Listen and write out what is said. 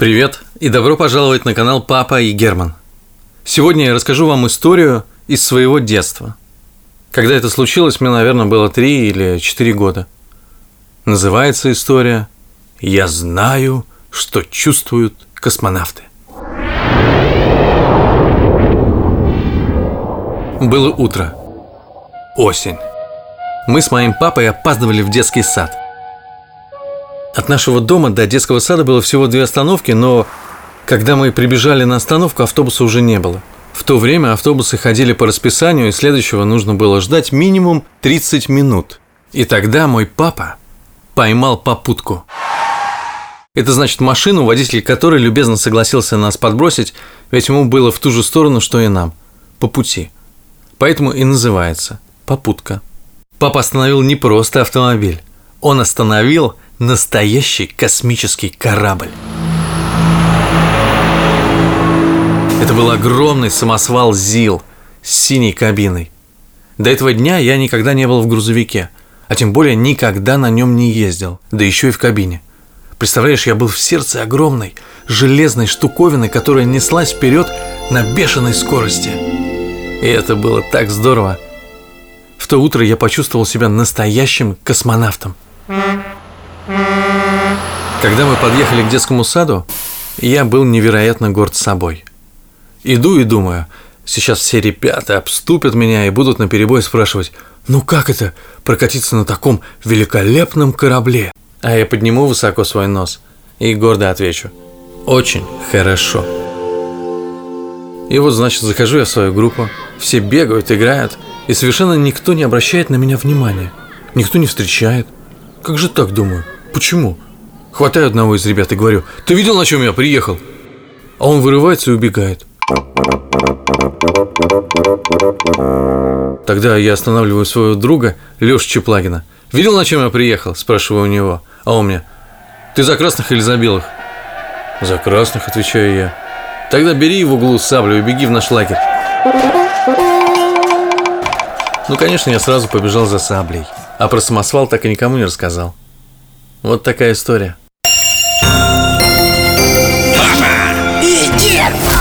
Привет и добро пожаловать на канал Папа и Герман. Сегодня я расскажу вам историю из своего детства. Когда это случилось, мне, наверное, было 3 или 4 года. Называется история «Я знаю, что чувствуют космонавты». Было утро. Осень. Мы с моим папой опаздывали в детский сад. От нашего дома до детского сада было всего две остановки, но когда мы прибежали на остановку, автобуса уже не было. В то время автобусы ходили по расписанию, и следующего нужно было ждать минимум 30 минут. И тогда мой папа поймал попутку. Это значит машину, водитель которой любезно согласился нас подбросить, ведь ему было в ту же сторону, что и нам, по пути. Поэтому и называется попутка. Папа остановил не просто автомобиль, он остановил настоящий космический корабль. Это был огромный самосвал ЗИЛ с синей кабиной. До этого дня я никогда не был в грузовике, а тем более никогда на нем не ездил, да еще и в кабине. Представляешь, я был в сердце огромной, железной штуковины, которая неслась вперед на бешеной скорости. И это было так здорово. В то утро я почувствовал себя настоящим космонавтом. Когда мы подъехали к детскому саду, я был невероятно горд собой. Иду и думаю, сейчас все ребята обступят меня и будут на перебой спрашивать, ну как это прокатиться на таком великолепном корабле? А я подниму высоко свой нос и гордо отвечу, очень хорошо. И вот, значит, захожу я в свою группу, все бегают, играют, и совершенно никто не обращает на меня внимания. Никто не встречает. Как же так, думаю? Почему? Хватаю одного из ребят и говорю, ты видел, на чем я приехал? А он вырывается и убегает. Тогда я останавливаю своего друга, Лешу Чеплагина. Видел, на чем я приехал? Спрашиваю у него. А он мне, ты за красных или за белых? За красных, отвечаю я. Тогда бери в углу саблю и беги в наш лагерь. Ну, конечно, я сразу побежал за саблей. А про самосвал так и никому не рассказал. Вот такая история. Папа и Герман.